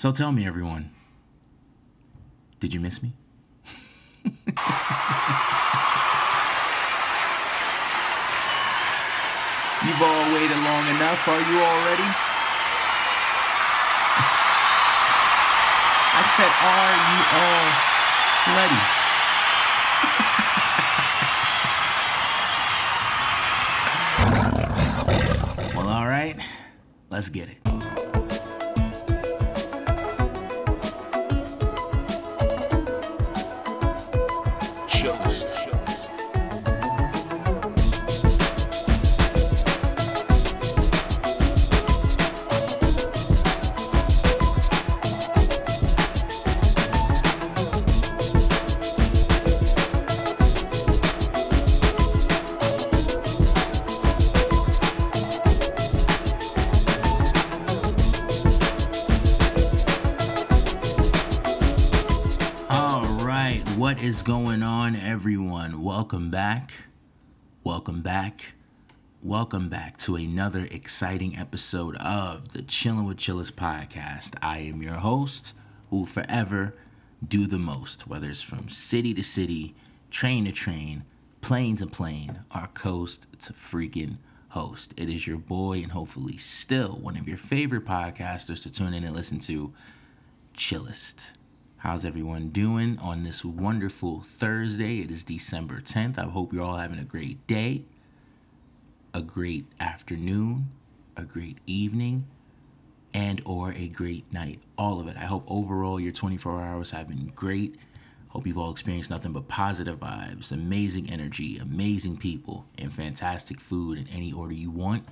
So tell me, everyone, did you miss me? You've all waited long enough. Are you all ready? I said, are you all ready? well, all right. Let's get it. Welcome back. Welcome back. Welcome back to another exciting episode of the Chillin' with Chillest podcast. I am your host who forever do the most, whether it's from city to city, train to train, plane to plane, our coast to freaking host. It is your boy, and hopefully still one of your favorite podcasters to tune in and listen to, Chillest. How's everyone doing on this wonderful Thursday? It is December 10th. I hope you're all having a great day, a great afternoon, a great evening, and or a great night. All of it. I hope overall your 24 hours have been great. Hope you've all experienced nothing but positive vibes, amazing energy, amazing people, and fantastic food in any order you want.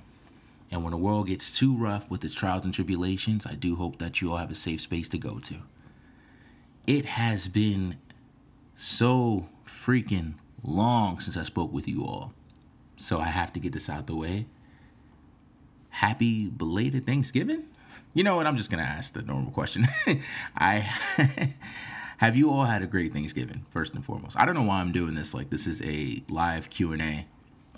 And when the world gets too rough with its trials and tribulations, I do hope that you all have a safe space to go to it has been so freaking long since I spoke with you all. So I have to get this out the way. Happy belated Thanksgiving? You know what? I'm just going to ask the normal question. I have you all had a great Thanksgiving first and foremost. I don't know why I'm doing this like this is a live Q&A.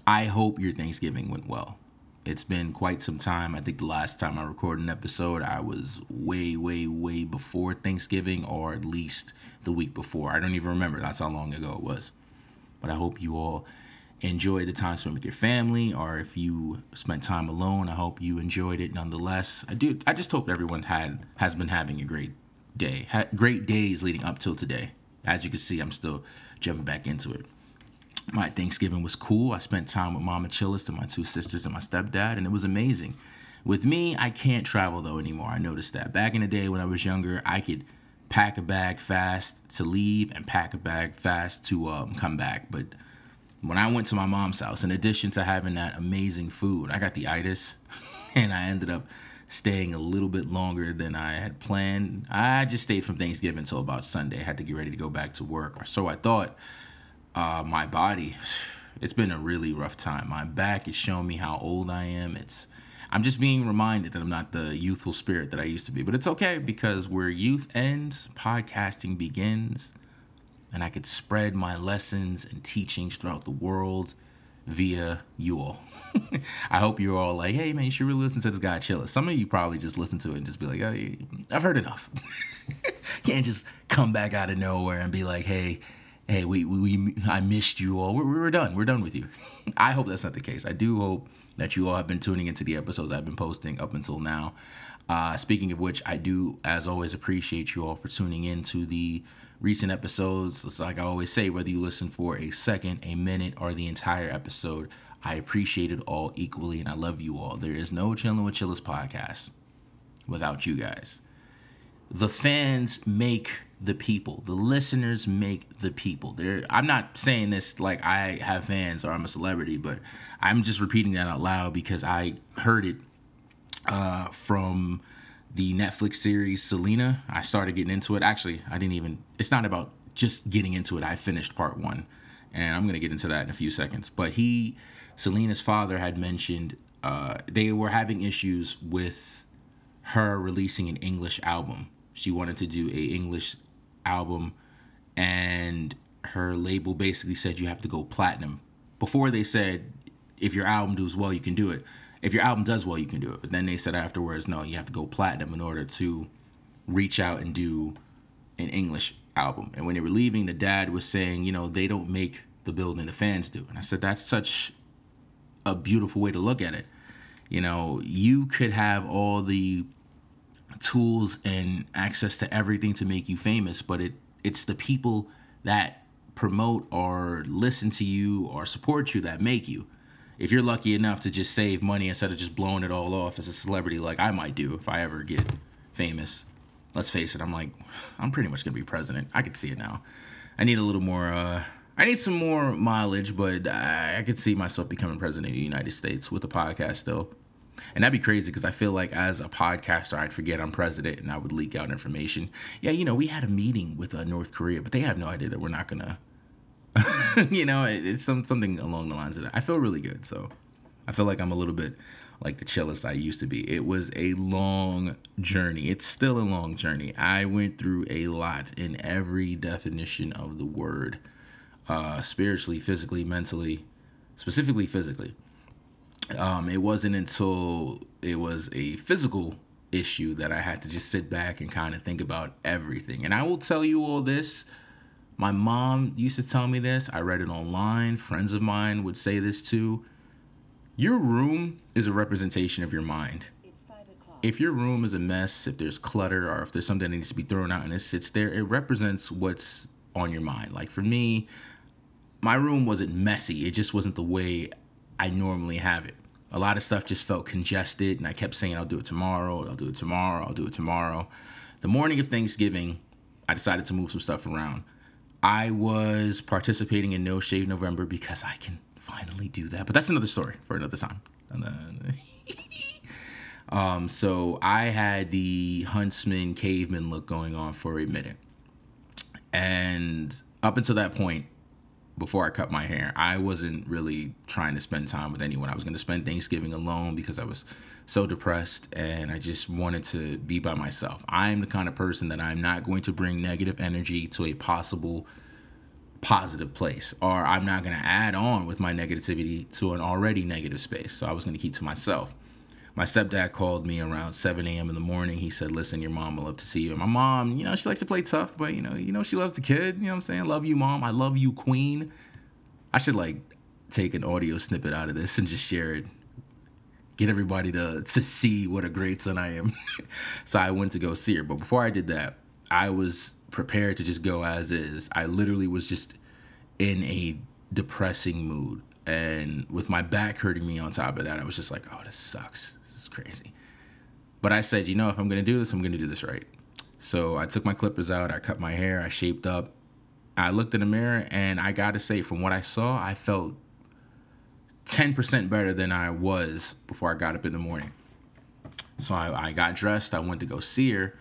I hope your Thanksgiving went well it's been quite some time. I think the last time I recorded an episode, I was way, way, way before Thanksgiving, or at least the week before. I don't even remember. That's how long ago it was. But I hope you all enjoyed the time spent with your family, or if you spent time alone, I hope you enjoyed it nonetheless. I do. I just hope everyone had has been having a great day, had great days leading up till today. As you can see, I'm still jumping back into it my Thanksgiving was cool. I spent time with Mama Chillest and my two sisters and my stepdad, and it was amazing. With me, I can't travel though anymore. I noticed that. Back in the day when I was younger, I could pack a bag fast to leave and pack a bag fast to um, come back. But when I went to my mom's house, in addition to having that amazing food, I got the itis, and I ended up staying a little bit longer than I had planned. I just stayed from Thanksgiving till about Sunday. I had to get ready to go back to work, or so I thought uh, my body, it's been a really rough time. My back is showing me how old I am. It's I'm just being reminded that I'm not the youthful spirit that I used to be. But it's okay because where youth ends, podcasting begins, and I could spread my lessons and teachings throughout the world via you all. I hope you're all like, hey man, you should really listen to this guy Chilla. Some of you probably just listen to it and just be like, oh, I've heard enough. Can't just come back out of nowhere and be like, hey, hey, we, we, we I missed you all. We're, we're done. We're done with you. I hope that's not the case. I do hope that you all have been tuning into the episodes I've been posting up until now. Uh, speaking of which, I do, as always, appreciate you all for tuning in to the recent episodes. It's like I always say, whether you listen for a second, a minute, or the entire episode, I appreciate it all equally, and I love you all. There is no Chillin' with Chillest podcast without you guys. The fans make the people. The listeners make the people. I'm not saying this like I have fans or I'm a celebrity, but I'm just repeating that out loud because I heard it uh, from the Netflix series Selena. I started getting into it. Actually, I didn't even it's not about just getting into it. I finished part 1 and I'm going to get into that in a few seconds. But he Selena's father had mentioned uh, they were having issues with her releasing an English album. She wanted to do a English album and her label basically said you have to go platinum. Before they said if your album does well, you can do it. If your album does well, you can do it. But then they said afterwards, no, you have to go platinum in order to reach out and do an English album. And when they were leaving, the dad was saying, you know, they don't make the building the fans do. And I said, that's such a beautiful way to look at it. You know, you could have all the tools and access to everything to make you famous, but it it's the people that promote or listen to you or support you that make you. If you're lucky enough to just save money instead of just blowing it all off as a celebrity like I might do if I ever get famous. Let's face it, I'm like I'm pretty much to be president. I could see it now. I need a little more uh I need some more mileage, but I, I could see myself becoming president of the United States with a podcast still. And that'd be crazy because I feel like as a podcaster, I'd forget I'm president and I would leak out information. Yeah, you know, we had a meeting with uh, North Korea, but they have no idea that we're not gonna. you know, it, it's some something along the lines of that. I feel really good, so I feel like I'm a little bit like the chillest I used to be. It was a long journey. It's still a long journey. I went through a lot in every definition of the word, uh, spiritually, physically, mentally, specifically physically. Um, it wasn't until it was a physical issue that I had to just sit back and kind of think about everything. And I will tell you all this. My mom used to tell me this. I read it online. Friends of mine would say this too. Your room is a representation of your mind. If your room is a mess, if there's clutter, or if there's something that needs to be thrown out and it sits there, it represents what's on your mind. Like for me, my room wasn't messy, it just wasn't the way I normally have it a lot of stuff just felt congested and I kept saying I'll do it tomorrow, I'll do it tomorrow, I'll do it tomorrow. The morning of Thanksgiving, I decided to move some stuff around. I was participating in No Shave November because I can finally do that. But that's another story for another time. um, so I had the huntsman caveman look going on for a minute. And up until that point, before I cut my hair. I wasn't really trying to spend time with anyone. I was going to spend Thanksgiving alone because I was so depressed and I just wanted to be by myself. I'm the kind of person that I'm not going to bring negative energy to a possible positive place or I'm not going to add on with my negativity to an already negative space. So I was going to keep to myself my stepdad called me around 7 a.m. in the morning. He said, "Listen, your mom will love to see you." And my mom, you know, she likes to play tough, but you know, you know, she loves the kid. You know what I'm saying? Love you, mom. I love you, queen. I should like take an audio snippet out of this and just share it. Get everybody to to see what a great son I am. so I went to go see her. But before I did that, I was prepared to just go as is. I literally was just in a depressing mood. And with my back hurting me on top of that, I was just like, oh, this sucks crazy. But I said, you know, if I'm gonna do this, I'm gonna do this right. So I took my clippers out, I cut my hair, I shaped up. I looked in the mirror, and I gotta say, from what I saw, I felt 10% better than I was before I got up in the morning. So I, I got dressed, I went to go see her.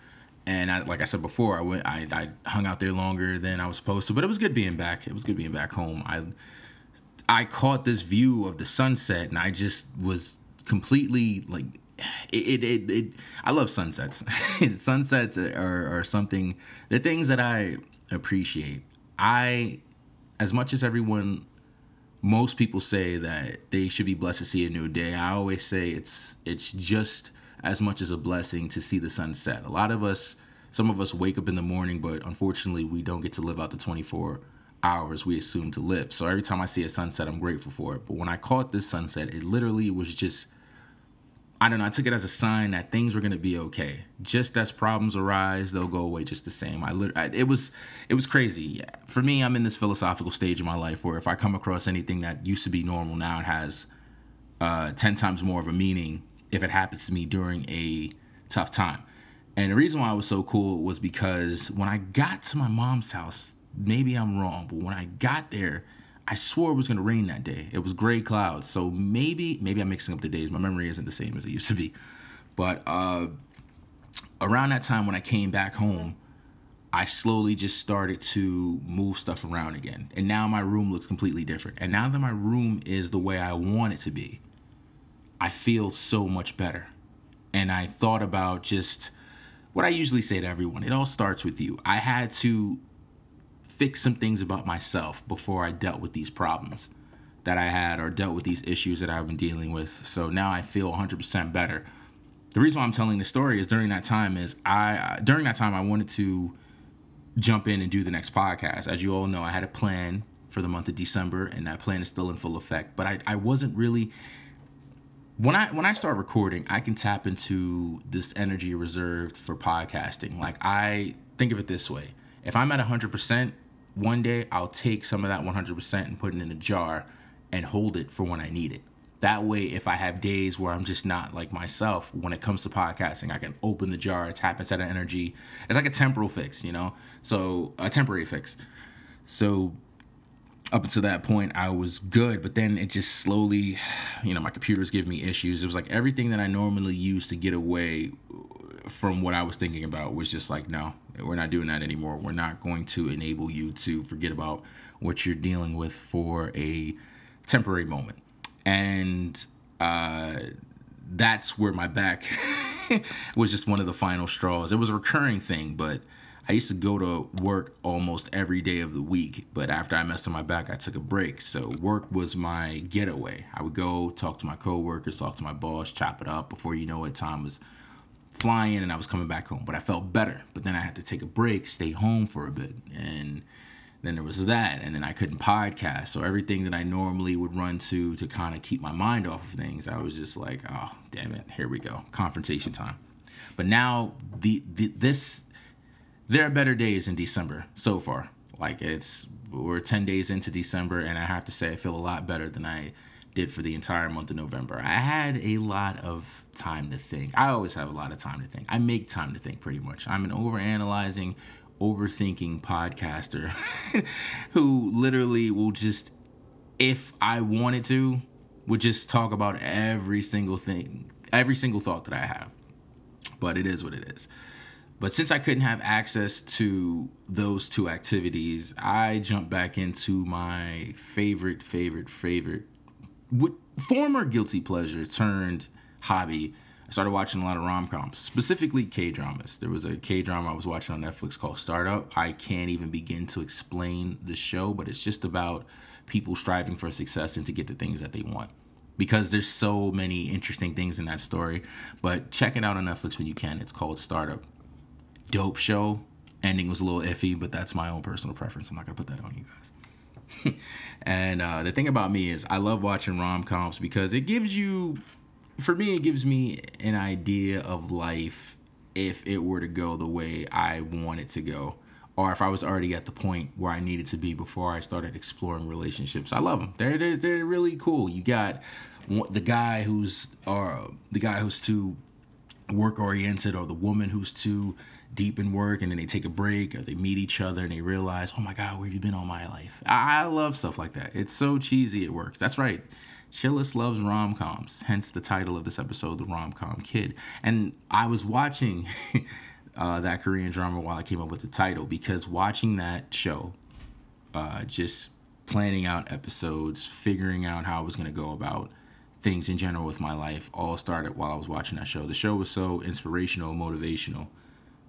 And I, like I said before, I went, I, I hung out there longer than I was supposed to, but it was good being back. It was good being back home. I, I caught this view of the sunset, and I just was completely like it, it, it, I love sunsets. sunsets are, are something, they're things that I appreciate. I, as much as everyone, most people say that they should be blessed to see a new day. I always say it's it's just as much as a blessing to see the sunset. A lot of us, some of us wake up in the morning, but unfortunately, we don't get to live out the 24 hours we assume to live. So every time I see a sunset, I'm grateful for it. But when I caught this sunset, it literally was just I don't know. I took it as a sign that things were gonna be okay. Just as problems arise, they'll go away just the same. I, lit- I it was it was crazy. For me, I'm in this philosophical stage in my life where if I come across anything that used to be normal, now it has uh, ten times more of a meaning if it happens to me during a tough time. And the reason why I was so cool was because when I got to my mom's house, maybe I'm wrong, but when I got there I swore it was to rain that day. It was gray clouds. So maybe maybe I'm mixing up the days. My memory isn't the same as it used to be. But uh, around that time when I came back home, I slowly just started to move stuff around again. And now my room looks completely different. And now that my room is the way I want it to be, I feel so much better. And I thought about just what I usually say to everyone it all starts with you. I had to fix some things about myself before I dealt with these problems that I had or dealt with these issues that I've been dealing with. So now I feel 100% better. the reason why I'm telling the story is during that time is I during that time I wanted to jump in and do the next podcast. As you all know, I had a plan for the month of December, and that plan is still in full effect. But I, I wasn't really when I when I start recording, I can tap into this energy reserved for podcasting. Like I think of it this way: if I'm at 100%, one day I'll take some of that 100% and put it in a jar and hold it for when I need it. That way, if I have days where I'm just not like myself when it comes to podcasting, I can open the jar, tap into that energy. It's like a temporal fix, you know? So, a temporary fix. So, up until that point, I was good, but then it just slowly, you know, my computers give me issues. It was like everything that I normally use to get away from what I was thinking about was just like, no, we're not doing that anymore. We're not going to enable you to forget about what you're dealing with for a temporary moment and uh, that's where my back was just one of the final straws. It was a recurring thing, but I used to go to work almost every day of the week. But after I messed up my back, I took a break. So work was my getaway. I would go talk to my coworkers, talk to my boss, chop it up. Before you know it, time was flying, and I was coming back home. But I felt better. But then I had to take a break, stay home for a bit, and then there was that. And then i couldn't podcast. So everything that i normally would run to to kind of keep my mind off of things i was just like oh damn it. Here we go. Confrontation time. But now the, the this there are better days in december so far. Like it's we're 10 days into december and i have to say i feel a lot better than i did for the entire month of november i had a lot of time to think i always have a lot of time to think i make time to think pretty much i'm an over analyzing overthinking podcaster who literally will just, if I wanted to, would just talk about every single thing, every single thought that I have. But it is what it is. But since I couldn't have access to those two activities, I jumped back into my favorite, favorite, favorite, former guilty pleasure turned hobby, I started watching a lot of rom coms, specifically K dramas. There was a K drama I was watching on Netflix called Startup. I can't even begin to explain the show, but it's just about people striving for success and to get the things that they want. Because there's so many interesting things in that story. But check it out on Netflix when you can. It's called Startup. Dope show. Ending was a little iffy, but that's my own personal preference. I'm not gonna put that on you guys. and uh, the thing about me is I love watching rom coms because it gives you for me, it gives me an idea of life if it were to go the way I want it to go, or if I was already at the point where I needed to be before I started exploring relationships. I love them. They're they're, they're really cool. You got the guy who's or the guy who's too work oriented, or the woman who's too deep in work and then they take a break or they meet each other and they realize, oh my God, where have you been all my life? I, love stuff like that. It's so cheesy, it works. That's right. Chillest loves rom coms, hence the title of this episode, The Rom Com Kid. And I was watching uh, that Korean drama while I came up with the title because watching that show, uh, just planning out episodes, figuring out how I was going to go about things in general with my life, all started while I was watching that show. The show was so inspirational, motivational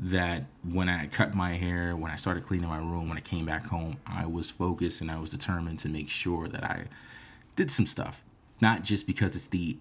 that when I cut my hair, when I started cleaning my room, when I came back home, I was focused and I was determined to make sure that I did some stuff not just because it's the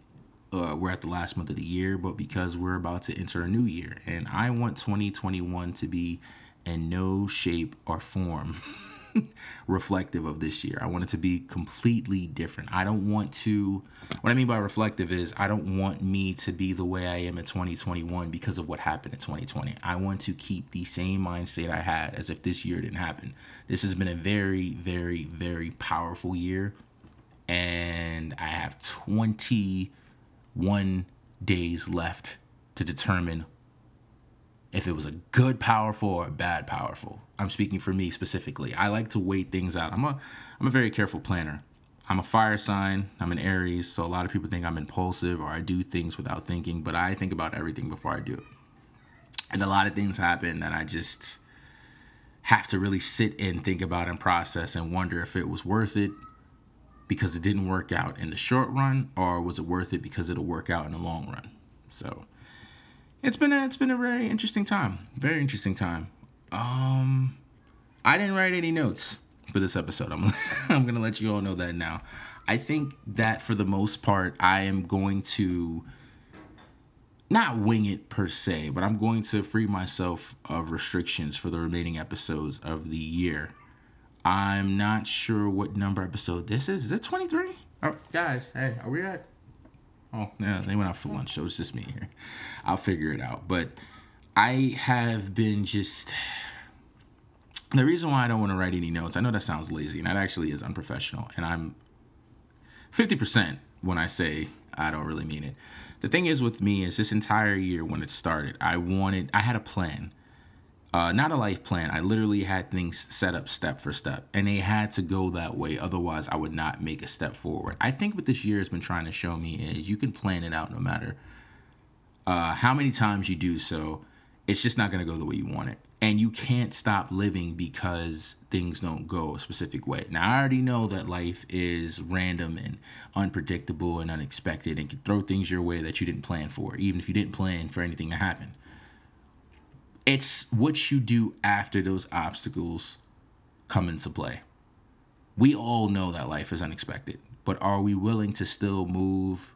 uh, we're at the last month of the year, but because we're about to enter a new year. And I want 2021 to be in no shape or form reflective of this year. I want it to be completely different. I don't want to, what I mean by reflective is I don't want me to be the way I am in 2021 because of what happened in 2020. I want to keep the same mindset I had as if this year didn't happen. This has been a very, very, very powerful year and I have 21 days left to determine if it was a good powerful or a bad powerful. I'm speaking for me specifically. I like to wait things out. I'm a I'm a very careful planner. I'm a fire sign. I'm an Aries, so a lot of people think I'm impulsive or I do things without thinking, but I think about everything before I do it. And a lot of things happen that I just have to really sit and think about and process and wonder if it was worth it because it didn't work out in the short run, or was it worth it because it'll work out in the long run? So it's been a, it's been a very interesting time, very interesting time. Um, I didn't write any notes for this episode. I'm I'm gonna let you all know that now. I think that for the most part, I am going to not wing it per se, but I'm going to free myself of restrictions for the remaining episodes of the year. I'm not sure what number episode this is. Is it 23? Oh, guys, hey, are we at? Oh, yeah, they went out for lunch, so it's just me here. I'll figure it out. But I have been just. The reason why I don't want to write any notes, I know that sounds lazy, and that actually is unprofessional. And I'm 50% when I say I don't really mean it. The thing is with me is this entire year when it started, I wanted, I had a plan. Uh, not a life plan. I literally had things set up step for step, and they had to go that way. Otherwise, I would not make a step forward. I think what this year has been trying to show me is you can plan it out no matter uh, how many times you do so. It's just not going to go the way you want it and you can't stop living because things don't go a specific way. Now, I already know that life is random and unpredictable and unexpected and can throw things your way that you didn't plan for, even if you didn't plan for anything to happen. It's what you do after those obstacles come into play. We all know that life is unexpected, but are we willing to still move?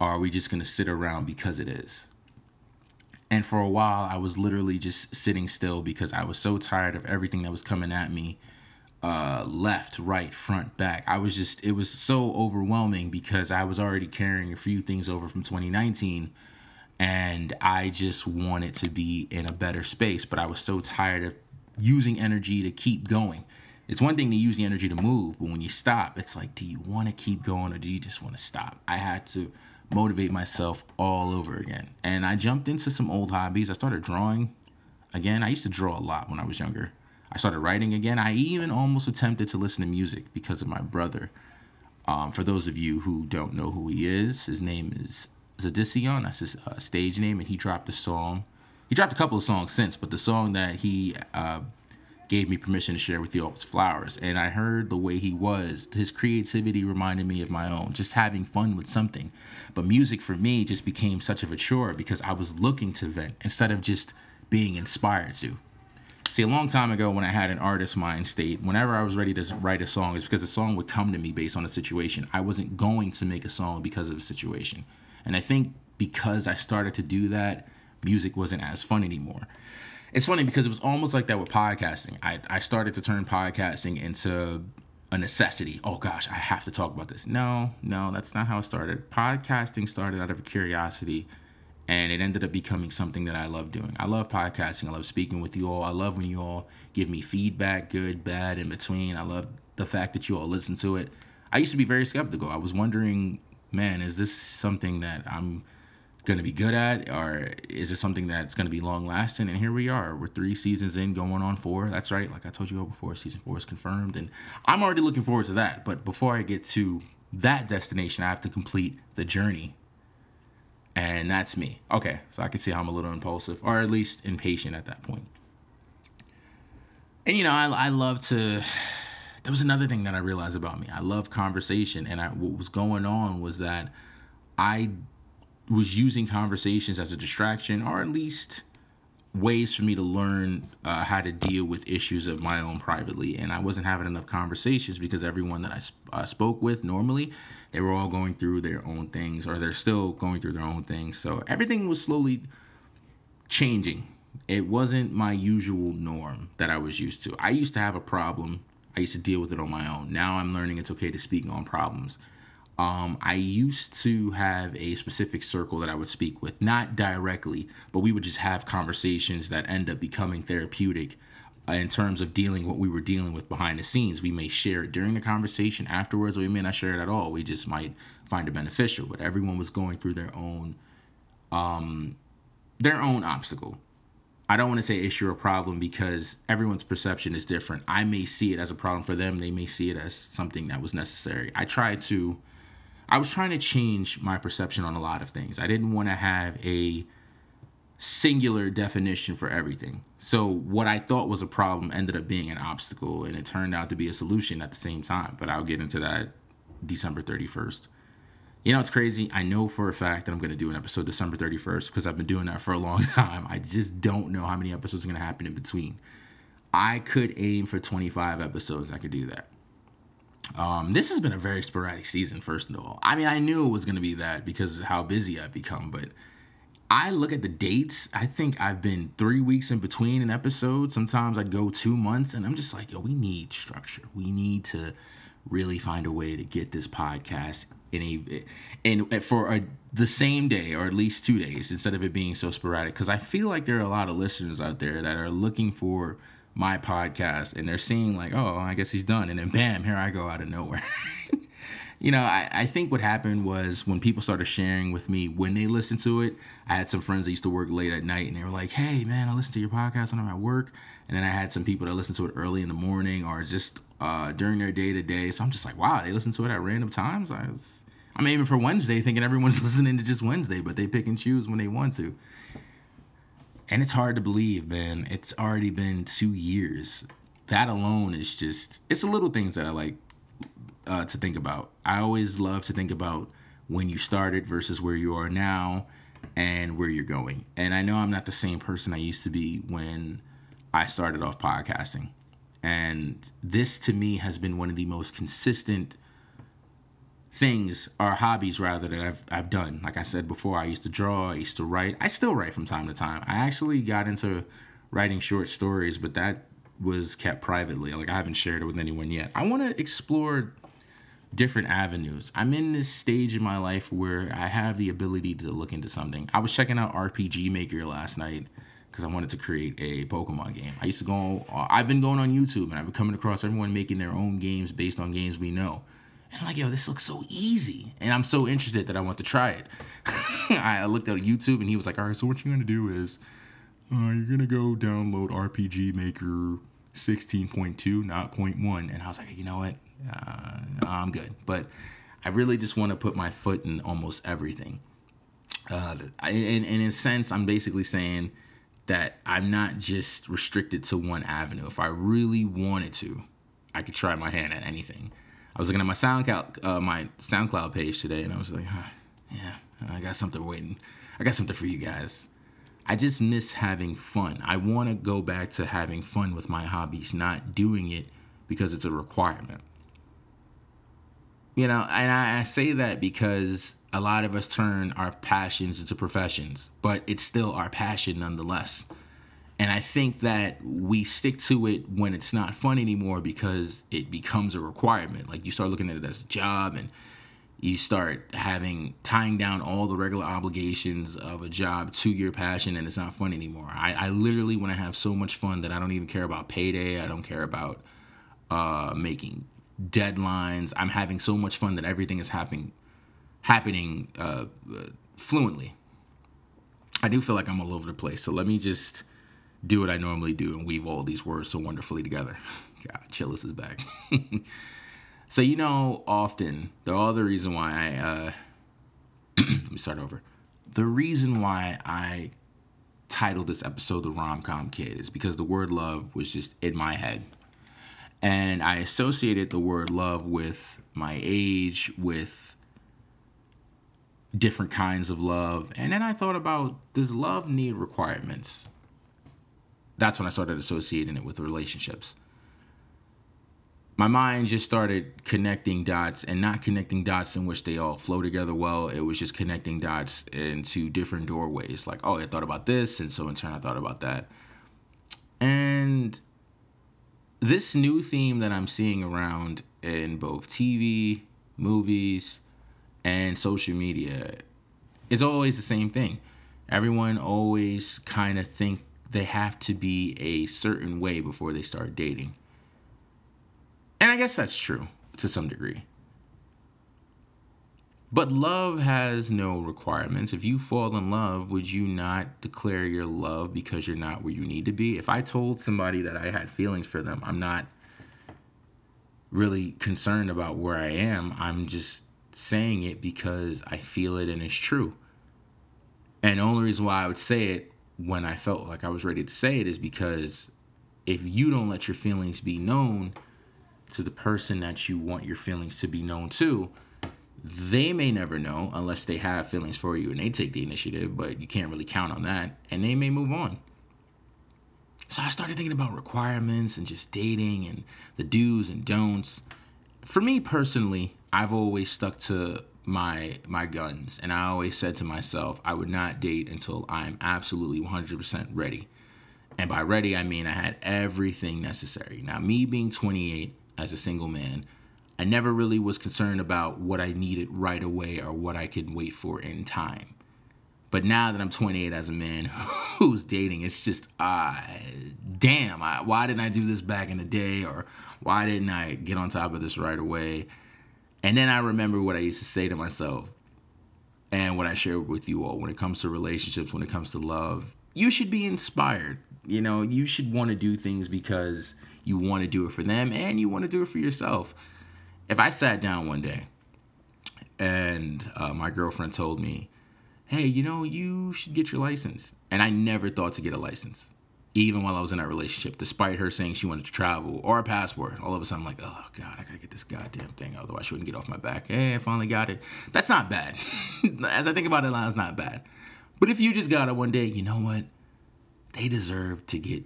Or are we just going to sit around because it is? And for a while, I was literally just sitting still because I was so tired of everything that was coming at me uh, left, right, front, back. I was just, it was so overwhelming because I was already carrying a few things over from 2019 and I just wanted to be in a better space. But I was so tired of using energy to keep going. It's one thing to use the energy to move, but when you stop, it's like, do you want to keep going or do you just want to stop? I had to motivate myself all over again. And I jumped into some old hobbies. I started drawing again. I used to draw a lot when I was younger. I started writing again. I even almost attempted to listen to music because of my brother. Um, for those of you who don't know who he is, his name is Zadision. That's his uh, stage name, and he dropped a song. He dropped a couple of songs since, but the song that he uh, gave me permission to share with you all was Flowers. And I heard the way he was. His creativity reminded me of my own, just having fun with something. But music for me just became such of a chore because I was looking to vent instead of just being inspired to. See, a long time ago when I had an artist mind state, whenever I was ready to write a song, it's because the song would come to me based on a situation. I wasn't going to make a song because of the situation. And I think because I started to do that, music wasn't as fun anymore it's funny because it was almost like that with podcasting. I, I started to turn podcasting into a necessity. Oh gosh, I have to talk about this. No, no, that's not how it started. Podcasting started out of curiosity and it ended up becoming something that I love doing. I love podcasting. I love speaking with you all. I love when you all give me feedback, good, bad, in between. I love the fact that you all listen to it. I used to be very skeptical. I was wondering, man, is this something that I'm going to be good at? Or is it something that's going to be long lasting and here we are. We're three seasons in going on four. That's right. Like i told you all before season four is confirmed. And i'm already looking forward to that. But before i get to that destination i have to complete the journey. And that's me. Okay. So i can see how i'm a little impulsive or at least impatient at that point. point. And you know i, I love to there was another thing that i realized about me. I love conversation and I, what was going on was that i was using conversations as a distraction or at least ways for me to learn uh, how to deal with issues of my own privately. And i wasn't having enough conversations because everyone that I sp- uh, spoke with normally they were all going through their own things or they're still going through their own things. So everything was slowly changing. It wasn't my usual norm that i was used to. I used to have a problem i used to deal with it on my own now i'm learning it's okay to speak on problems um, I used to have a specific circle that I would speak with, not directly, but we would just have conversations that end up becoming therapeutic in terms of dealing what we were dealing with behind the scenes. We may share it during the conversation afterwards, or we may not share it at all. We just might find it beneficial. But everyone was going through their own, um, their own obstacle. I don't want to say issue or problem because everyone's perception is different. I may see it as a problem for them. They may see it as something that was necessary. I try to I was trying to change my perception on a lot of things. I didn't want to have a singular definition for everything. So what I thought was a problem ended up being an obstacle and it turned out to be a solution at the same time. But I'll get into that December 31st. You know, it's crazy. I know for a fact that I'm going to do an episode December 31st because I've been doing that for a long time. I just don't know how many episodes are going to happen in between. I could aim for 25 episodes. I could do that. Um, this has been a very sporadic season, first of all. I mean, I knew it was going to be that because of how busy I've become, but I look at the dates. I think I've been three weeks in between an episode. Sometimes I'd go two months, and I'm just like, yo, we need structure. We need to really find a way to get this podcast in a and for a, the same day or at least two days instead of it being so sporadic. Because I feel like there are a lot of listeners out there that are looking for my podcast and they're seeing like, oh, I guess he's done, and then bam, here I go out of nowhere. you know, I, I think what happened was when people started sharing with me when they listened to it, I had some friends that used to work late at night and they were like, hey, man, I listen to your podcast when I'm at work. And then I had some people that listen to it early in the morning or just uh, during their day to day. So I'm just like, wow, they listen to it at random times. I was, I mean, even for Wednesday, thinking everyone's listening to just Wednesday, but they pick and choose when they want to. And it's hard to believe, man. It's already been two years. That alone is just, it's the little things that I like uh, to think about. I always love to think about when you started versus where you are now and where you're going. And I know I'm not the same person I used to be when I started off podcasting. And this to me has been one of the most consistent things or hobbies rather that I've I've done. Like I said before, I used to draw, I used to write. I still write from time to time. I actually got into writing short stories, but that was kept privately. Like I haven't shared it with anyone yet. I want to explore different avenues. I'm in this stage in my life where I have the ability to look into something. I was checking out RPG Maker last night because I wanted to create a Pokemon game. I used to go, uh, I've been going on YouTube and I've been coming across everyone making their own games based on games we know. And I'm like, yo, this looks so easy. And I'm so interested that I want to try it. I looked at YouTube and he was like, all right, so what you're going to do is uh, you're going to go download RPG Maker 16.2, not 0.1. And I was like, you know what? uh, I'm good. But I really just want to put my foot in almost everything. Uh, in a sense, I'm basically saying that I'm not just restricted to one avenue. If I really wanted to, I could try my hand at anything. I was looking at my SoundCloud, uh, my SoundCloud page today, and I was like, huh, yeah, I got something waiting. I got something for you guys. I just miss having fun. I want to go back to having fun with my hobbies, not doing it because it's a requirement. You know, and I, I say that because a lot of us turn our passions into professions, but it's still our passion nonetheless. And I think that we stick to it when it's not fun anymore because it becomes a requirement. Like you start looking at it as a job and you start having tying down all the regular obligations of a job to your passion and it's not fun anymore. I, I literally want to have so much fun that I don't even care about payday. I don't care about uh, making deadlines. I'm having so much fun that everything is happening happening uh, fluently. I do feel like I'm all over the place. So let me just do what I normally do and weave all these words so wonderfully together. God, Chillest is back. so you know, often the other reason why I uh, let me start over. The reason why I titled this episode the rom com kid is because the word love was just in my head and I associated the word love with my age, with different kinds of love. And then I thought about does love need requirements? That's when I started associating it with relationships. My mind just started connecting dots and not connecting dots in which they all flow together well. It was just connecting dots into different doorways. Like, oh, I thought about this. And so in turn, I thought about that. And this new theme that I'm seeing around in both TV, movies, and social media is always the same thing. Everyone always kind of think they have to be a certain way before they start dating. And I guess that's true to some degree. But love has no requirements. If you fall in love, would you not declare your love because you're not where you need to be? If I told somebody that I had feelings for them, I'm not really concerned about where I am. I'm just saying it because I feel it and it's true. And the only reason why I would say it when I felt like I was ready to say it is because if you don't let your feelings be known to the person that you want your feelings to be known to, they may never know unless they have feelings for you and they take the initiative, but you can't really count on that, and they may move on. So I started thinking about requirements and just dating and the do's and don'ts. For me personally, I've always stuck to my my guns and I always said to myself I would not date until I'm absolutely 100% ready. And by ready I mean I had everything necessary. Now me being 28 as a single man, I never really was concerned about what I needed right away or what I could wait for in time. But now that I'm 28 as a man who's dating, it's just, ah, uh, damn, I, why didn't I do this back in the day? Or why didn't I get on top of this right away? And then I remember what I used to say to myself and what I share with you all when it comes to relationships, when it comes to love. You should be inspired. You know, you should want to do things because you want to do it for them and you want to do it for yourself. If I sat down one day and uh, my girlfriend told me, hey, you know, you should get your license. And I never thought to get a license even while I was in that relationship, despite her saying she wanted to travel or a passport. All of a sudden, I'm like, oh God, I gotta get this goddamn thing, otherwise she wouldn't get off my back. Hey, I finally got it. That's not bad. As I think about it, now, it's not bad. But if you just got it one day, you know what? They deserve to get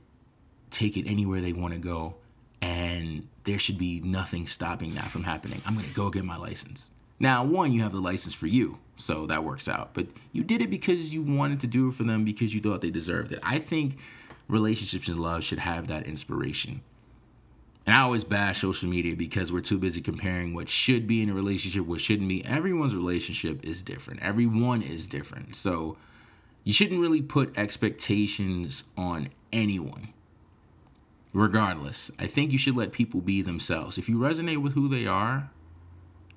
take it anywhere they want to go, and there should be nothing stopping that from happening. I'm gonna go get my license. Now, one, you have the license for you, so that works out. But you did it because you wanted to do it for them because you thought they deserved it. I think relationships and love should have that inspiration. And I always bash social media because we're too busy comparing what should be in a relationship, what shouldn't be. Everyone's relationship is different. Everyone is different. So you shouldn't really put expectations on anyone. Regardless, I think you should let people be themselves. If you resonate with who they are,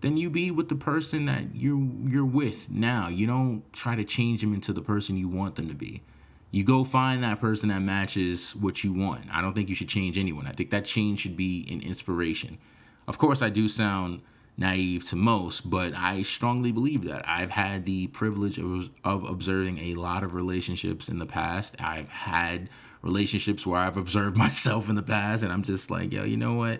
then you be with the person that you're you're with now. You don't try to change them into the person you want them to be you go find that person that matches what you want. I don't think you should change anyone. I think that change should be an inspiration. Of course, I do sound naive to most, but I strongly believe that. I've had the privilege of, of observing a lot of relationships in the past. I've had relationships where I've observed myself in the past, and I'm just like, yo, you know what?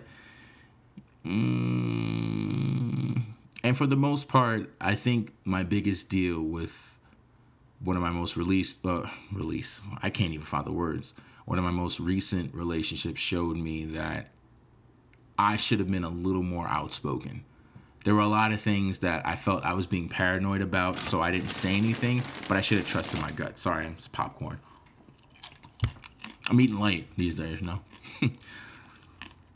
Mm. And for the most part, I think my biggest deal with one of my most released uh, release i can't even find the words. One of my most recent relationships showed me that i should have been a little more outspoken. There were a lot of things that i felt i was being paranoid about so i didn't say anything but i should have trusted my gut. Sorry it's popcorn. I'm eating late these days you know?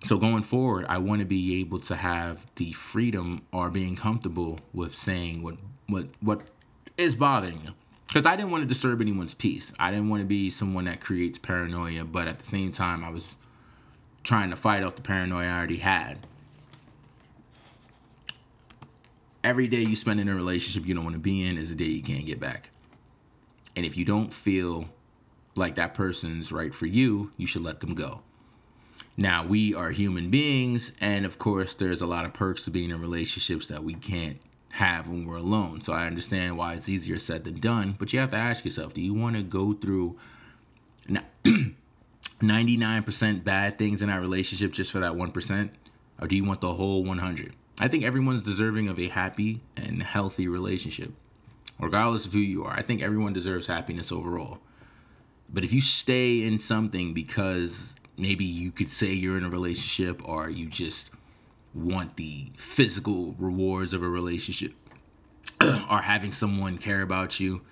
So going forward i want to be able to have the freedom or being comfortable with saying what what what is bothering you because I didn't want to disturb anyone's peace. I didn't want to be someone that creates paranoia, but at the same time, I was trying to fight off the paranoia I already had. Every day you spend in a relationship you don't want to be in is a day you can't get back. And if you don't feel like that person's right for you, you should let them go. Now, we are human beings, and of course, there's a lot of perks to being in relationships that we can't have when we're alone. So I understand why it's easier said than done, but you have to ask yourself, do you want to go through 99% bad things in our relationship just for that 1% or do you want the whole 100? I think everyone's deserving of a happy and healthy relationship. Regardless of who you are, I think everyone deserves happiness overall. But if you stay in something because maybe you could say you're in a relationship or you just want the physical rewards of a relationship or having someone care about you,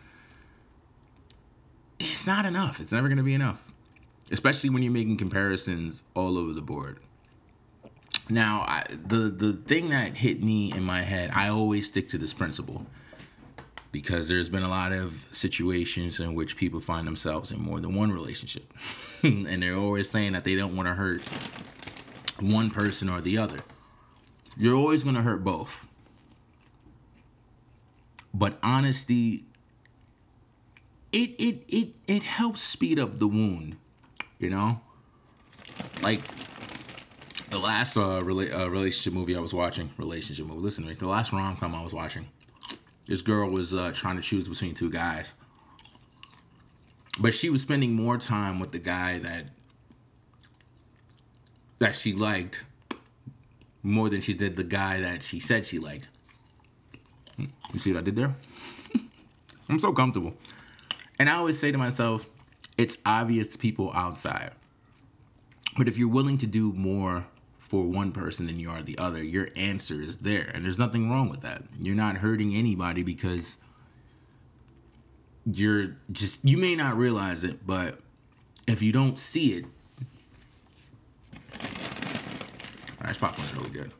it's not enough. It's never going to be enough, especially when you're making comparisons all over the board. Now, I, the the thing that hit me in my head, I always stick to this principle because there's been a lot of situations in which people find themselves in more than one relationship, and they're always saying that they don't want to hurt one person or the other you're always going to hurt both. But honesty it it it it helps speed up the wound, you know? Like the last uh, rela- uh, relationship movie I was watching, relationship movie. Listen to me. The last rom com I was watching, this girl was uh, trying to choose between two guys, but she was spending more time with the guy that that she liked more than she did the guy that she said she liked. You see what I did there? I'm so comfortable. And I always say to myself, it's obvious to people outside. But if you're willing to do more for one person than you are the other. Your answer is there, and there's nothing wrong with that. You're not hurting anybody because you're just you may not realize it, but if you don't see it, this popcorn's really good.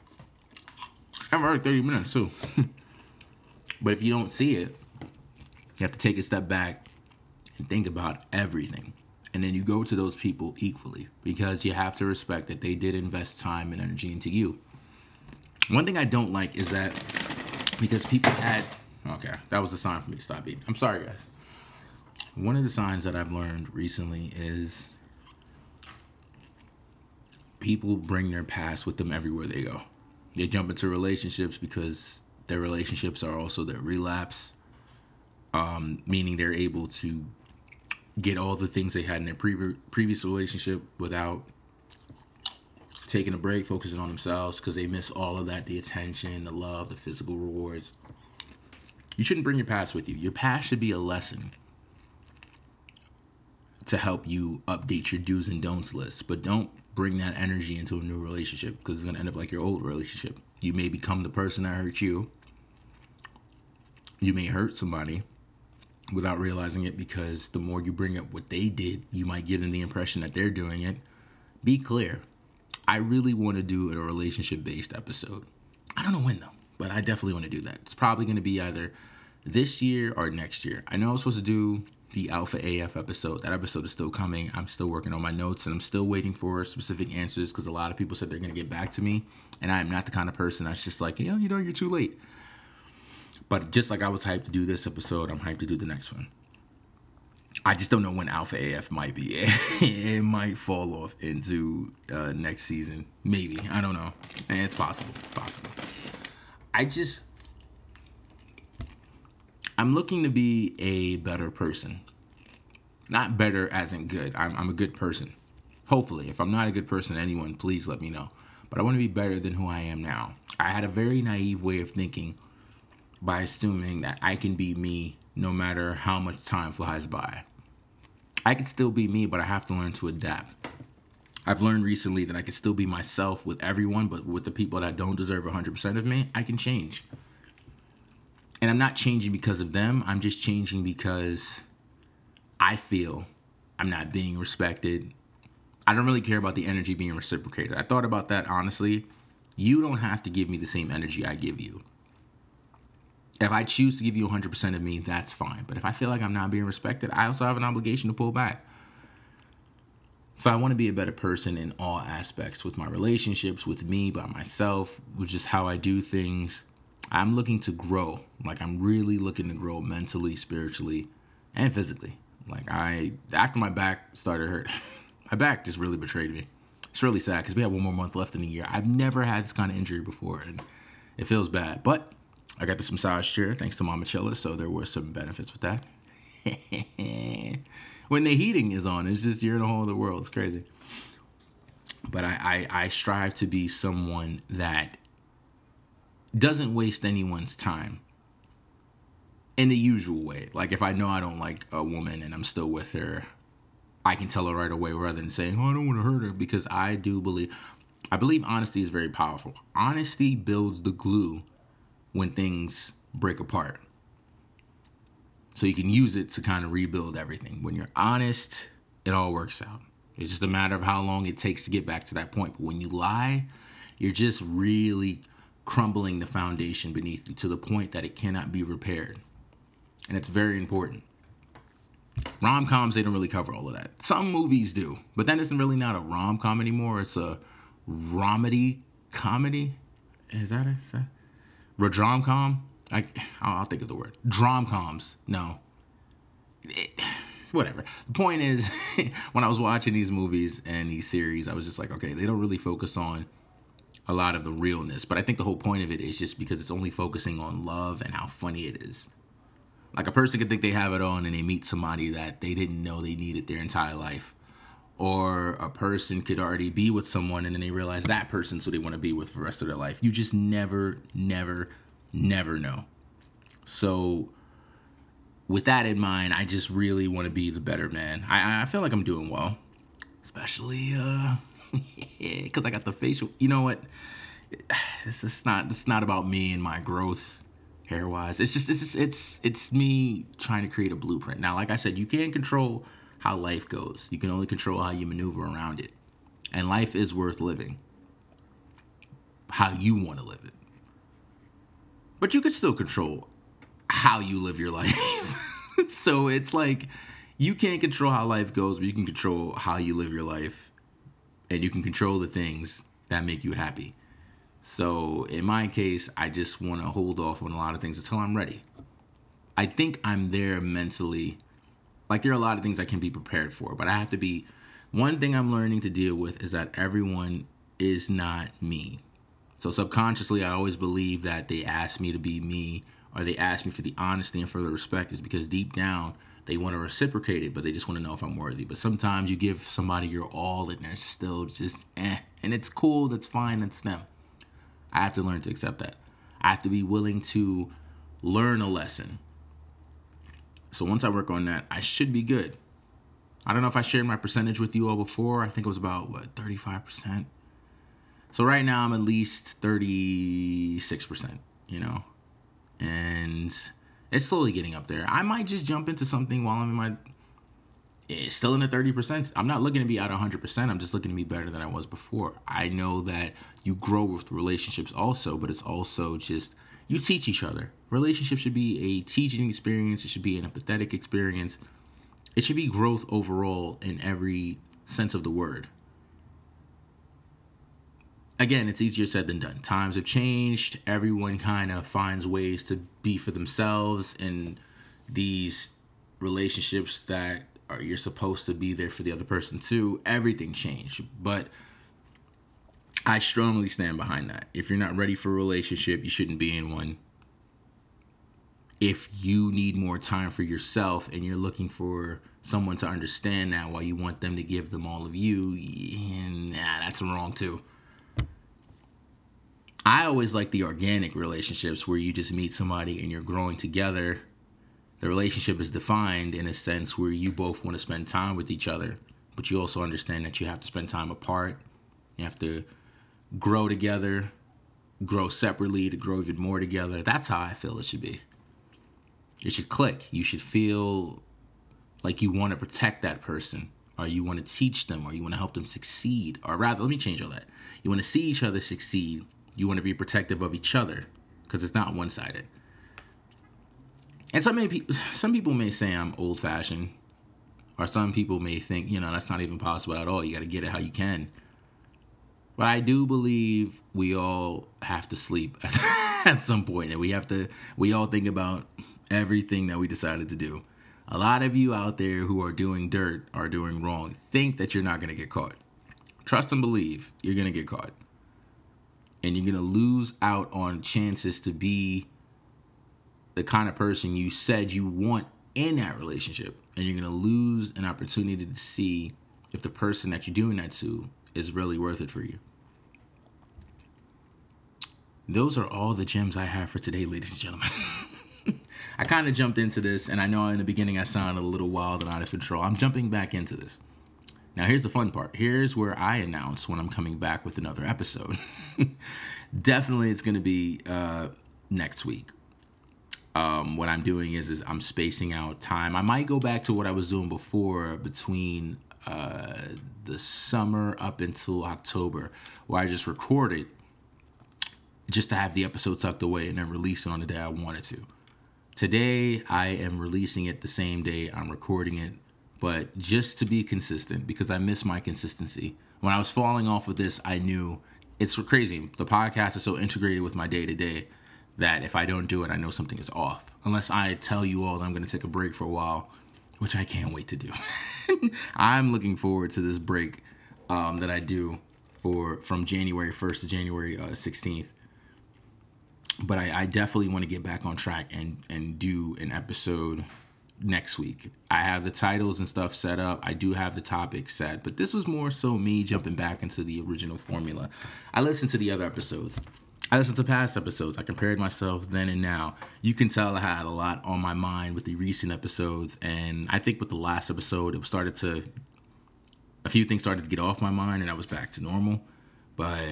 I've already 30 minutes too. but if you don't see it, you have to take a step back and think about everything. And then you go to those people equally because you have to respect that they did invest time and energy into you. One thing I don't like is that because people had okay, that was a sign for me to stop eating. I'm sorry guys. One of the signs that I've learned recently is people bring their past with them everywhere they go. They jump into relationships because their relationships are also their relapse, um, meaning they're able to get all the things they had in their pre- previous relationship without taking a break, focusing on themselves because they miss all of that the attention, the love, the physical rewards. You shouldn't bring your past with you. Your past should be a lesson to help you update your do's and don'ts list, but don't bring that energy into a new relationship because it's going to end up like your old relationship. You may become the person that hurt you. You may hurt somebody without realizing it because the more you bring up what they did, you might give them the impression that they're doing it. Be clear. I really want to do a relationship based episode. I don't know when though, but I definitely want to do that. It's probably going to be either this year or next year. I know I was supposed to do the Alpha AF episode. That episode is still coming. I'm still working on my notes and I'm still waiting for specific answers because a lot of people said they're going to get back to me. And I am not the kind of person that's just like, yeah, you know, you're too late. But just like I was hyped to do this episode, I'm hyped to do the next one. I just don't know when Alpha AF might be. it might fall off into uh, next season. Maybe. I don't know. it's possible. It's possible. I just I'm looking to be a better person. Not better as in good. I'm, I'm a good person. Hopefully. If I'm not a good person, anyone, please let me know. But I want to be better than who I am now. I had a very naive way of thinking by assuming that I can be me no matter how much time flies by. I can still be me, but I have to learn to adapt. I've learned recently that I can still be myself with everyone, but with the people that don't deserve 100% of me, I can change and I'm not changing because of them. I'm just changing because I feel I'm not being respected. I don't really care about the energy being reciprocated. I thought about that honestly. You don't have to give me the same energy I give you. If I choose to give you 100% of me, that's fine. But if I feel like I'm not being respected, I also have an obligation to pull back. So I want to be a better person in all aspects with my relationships, with me, by myself, with just how I do things I'm looking to grow. Like I'm really looking to grow mentally, spiritually, and physically. Like I after my back started hurt, my back just really betrayed me. It's really sad because we have one more month left in the year. I've never had this kind of injury before, and it feels bad. But I got this massage chair thanks to Mama Chilla, so there were some benefits with that. when the heating is on, it's just you're in a whole other world. It's crazy. But I, I, I strive to be someone that doesn't waste anyone's time in the usual way. Like if I know I don't like a woman and I'm still with her, I can tell her right away rather than saying, "Oh, I don't want to hurt her," because I do believe I believe honesty is very powerful. Honesty builds the glue when things break apart. So you can use it to kind of rebuild everything. When you're honest, it all works out. It's just a matter of how long it takes to get back to that point. But when you lie, you're just really crumbling the foundation beneath you to the point that it cannot be repaired. And it's very important. Rom coms, they don't really cover all of that. Some movies do, but then it's really not a rom com anymore. It's a romedy comedy. Is that it? Is that Rodrom com? I, I'll think of the word. Drom coms. No. It, whatever. The point is, when I was watching these movies and these series, I was just like, okay, they don't really focus on a lot of the realness. But I think the whole point of it is just because it's only focusing on love and how funny it is. Like a person could think they have it on and they meet somebody that they didn't know they needed their entire life. Or a person could already be with someone and then they realize that person's who they want to be with for the rest of their life. You just never, never, never know. So with that in mind, I just really want to be the better man. I, I feel like I'm doing well. Especially uh because I got the facial. You know what? It's just not. It's not about me and my growth hair wise. It's just. It's just. It's. It's me trying to create a blueprint. Now, like I said, you can't control how life goes. You can only control how you maneuver around it. And life is worth living. How you want to live it. But you can still control how you live your life. so it's like you can't control how life goes, but you can control how you live your life. And you can control the things that make you happy. So in my case, I just want to hold off on a lot of things until I'm ready. I think I'm there mentally. Like there are a lot of things I can be prepared for, but I have to be one thing I'm learning to deal with is that everyone is not me. So subconsciously, I always believe that they ask me to be me or they ask me for the honesty and for the respect is because deep down they want to reciprocate it, but they just want to know if I'm worthy. But sometimes you give somebody your all and they're still just eh. And it's cool, that's fine, that's them. I have to learn to accept that. I have to be willing to learn a lesson. So once I work on that, I should be good. I don't know if I shared my percentage with you all before. I think it was about what 35%. So right now I'm at least 36%, you know. And it's slowly getting up there. I might just jump into something while I'm in my it's still in the 30%. I'm not looking to be at 100%. I'm just looking to be better than I was before. I know that you grow with relationships also, but it's also just you teach each other. Relationships should be a teaching experience, it should be an empathetic experience. It should be growth overall in every sense of the word. Again, it's easier said than done. Times have changed. Everyone kind of finds ways to be for themselves in these relationships that are you're supposed to be there for the other person too. Everything changed, but I strongly stand behind that. If you're not ready for a relationship, you shouldn't be in one. If you need more time for yourself and you're looking for someone to understand that while you want them to give them all of you, nah, that's wrong too. I always like the organic relationships where you just meet somebody and you're growing together the relationship is defined in a sense where you both want to spend time with each other, but you also understand that you have to spend time apart. You have to grow together, grow separately to grow even more together. That's how I feel it should be. It should click. You should feel like you want to protect that person, or you want to teach them, or you want to help them succeed. Or rather, let me change all that. You want to see each other succeed. You want to be protective of each other because it's not one sided. And some may some people may say I'm old fashioned, or some people may think you know that's not even possible at all. You got to get it how you can. But I do believe we all have to sleep at some point, and we have to. We all think about everything that we decided to do. A lot of you out there who are doing dirt are doing wrong. Think that you're not going to get caught. Trust and believe you're going to get caught. And you're to lose out on chances to be the kind of person you said you want in that relationship. And you're to lose an opportunity to see if the person that you're doing that to is really worth it for you. Those are all the gems I have for today, ladies and gentlemen. I kind of jumped into this, and I know in the beginning I sounded a little wild and out of control. I'm jumping back into this. Now, here's the fun part. Here's where I announce when I'm coming back with another episode. Definitely, it's going to be uh, next week um, what I'm doing is is I'm spacing out time. I might go back to what I was doing before between uh, the summer up until October, where I just recorded just to have the episode tucked away and then release it on the day I wanted to. Today I am releasing it the same day I'm recording it, but just to be consistent because I miss my consistency. When I was falling off with this, I knew it's crazy. The podcast is so integrated with my day to day that if I don't do it, I know something is off. Unless I tell you all that I'm going to take a break for a while, which I can't wait to do. I'm looking forward to this break um, that I do for from January 1st to January uh, 16th. But I, I definitely want to get back on track and and do an episode next week. I have the titles and stuff set up. I do have the topics set, but this was more so me jumping back into the original formula. I listened to the other episodes I listened to past episodes. I compared myself then and now. You can tell I had a lot on my mind with the recent episodes, and I think with the last episode, it started to a few things started to get off my mind and I was back to normal. But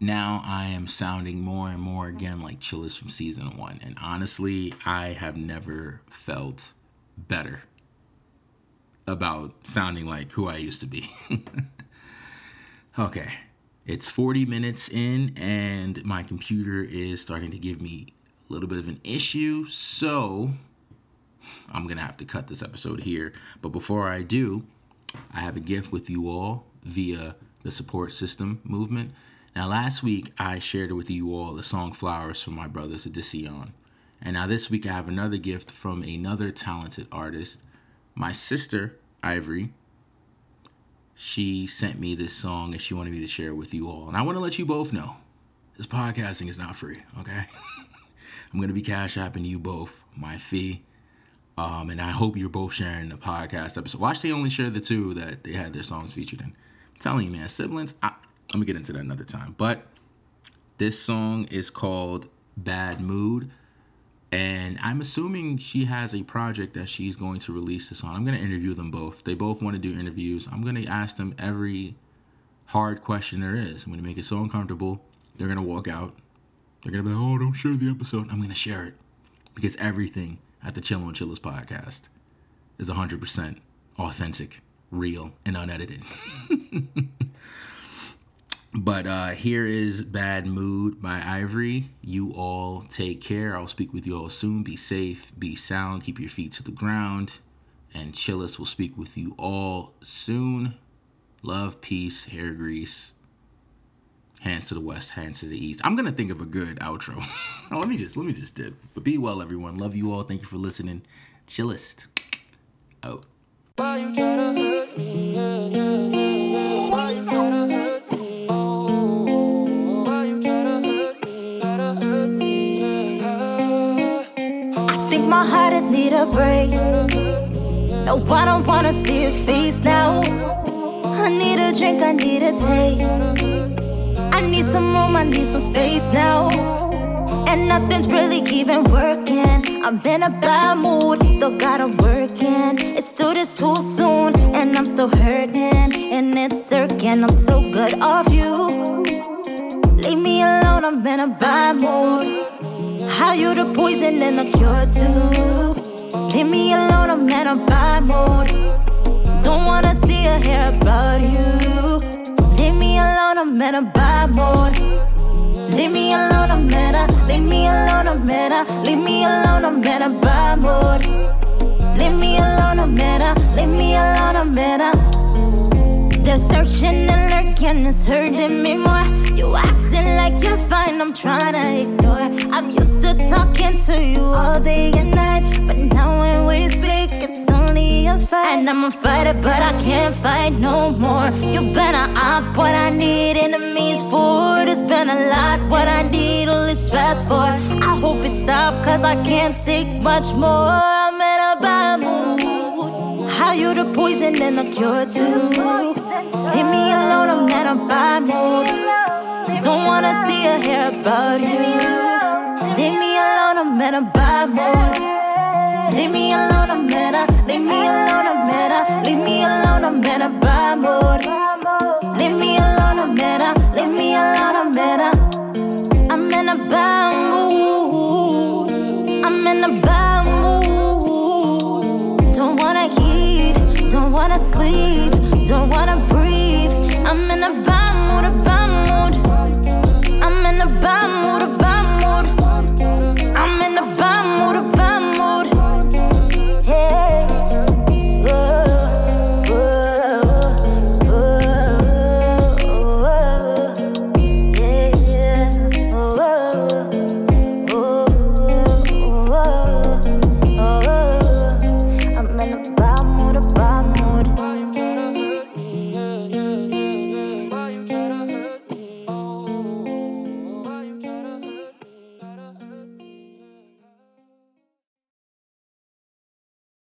now I am sounding more and more again like Chillest from season one. And honestly, I have never felt better about sounding like who I used to be. okay, it's 40 minutes in, and my computer is starting to give me a little bit of an issue. So I'm to have to cut this episode here. But before I do, I have a gift with you all via the support system movement. Now, last week I shared with you all the song Flowers from my brothers Desion. And now this week I have another gift from another talented artist, my sister, Ivarie. She sent me this song and she wanted me to share it with you all. And I want to let you both know this podcasting is not free, okay? I'm going to be cash apping you both my fee. Um, and I hope you're both sharing the podcast episode. Watch they only share the two that they had their songs featured in. I'm telling you, man, siblings, I, let me get into that another time. But this song is called Bad Mood. And I'm assuming she has a project that she's going to release this on. I'm going to interview them both. They both want to do interviews. I'm going to ask them every hard question there is. I'm going to make it so uncomfortable. They're going to walk out. They're going to be like, oh, don't share the episode. I'm going to share it because everything at the Chill on Chillers podcast is 100% authentic, real, and unedited. But uh, here is Bad Mood by Ivarie. You all take care. I'll speak with you all soon. Be safe, be sound, keep your feet to the ground. And Chillest will speak with you all soon. Love, peace, hair grease. Hands to the west, hands to the east. I'm gonna think of a good outro. oh, let me just let me just dip. But be well, everyone. Love you all. Thank you for listening. Chillest. Out. Break. No, I don't wanna see your face now. I need a drink, I need a taste. I need some room, I need some space now. And nothing's really even working. I'm in a bad mood, still gotta work in. It's still this too soon, and I'm still hurting. And it's circling, I'm so good off you. Leave me alone, I'm in a bad mood. How you the poison and the cure too? Leave me alone, I'm in a bad mood. Don't wanna see or hear about you. Leave me alone, I'm in a bad mood. Leave me alone, I'm in a. Leave me alone, I'm in a. Leave me alone, I'm in a bad mood. Leave me alone, I'm in a. Leave me alone, I'm in a. They're searching and lurking, it's hurting me more. You acting like you're fine, I'm trying to ignore. I'm used to talking to you all day and night, but now when we speak, it's only a fight. And I'm a fighter, but I can't fight no more. You better up what I need, enemies food. It's been a lot, what I need, all this stress for. I hope it stops, cause I can't take much more. I'm in a bad mood you the poison and the cure too. Leave me alone, I'm not a bad mood. Don't wanna see or hear about you. Leave me alone, I'm in a bad mood. Leave me alone, I'm in a, leave me alone, I'm in a, leave me alone, I'm in a bad mood. Leave me alone, I'm in a, leave me alone, I'm in a, I'm in a bad mood. I'm in a bad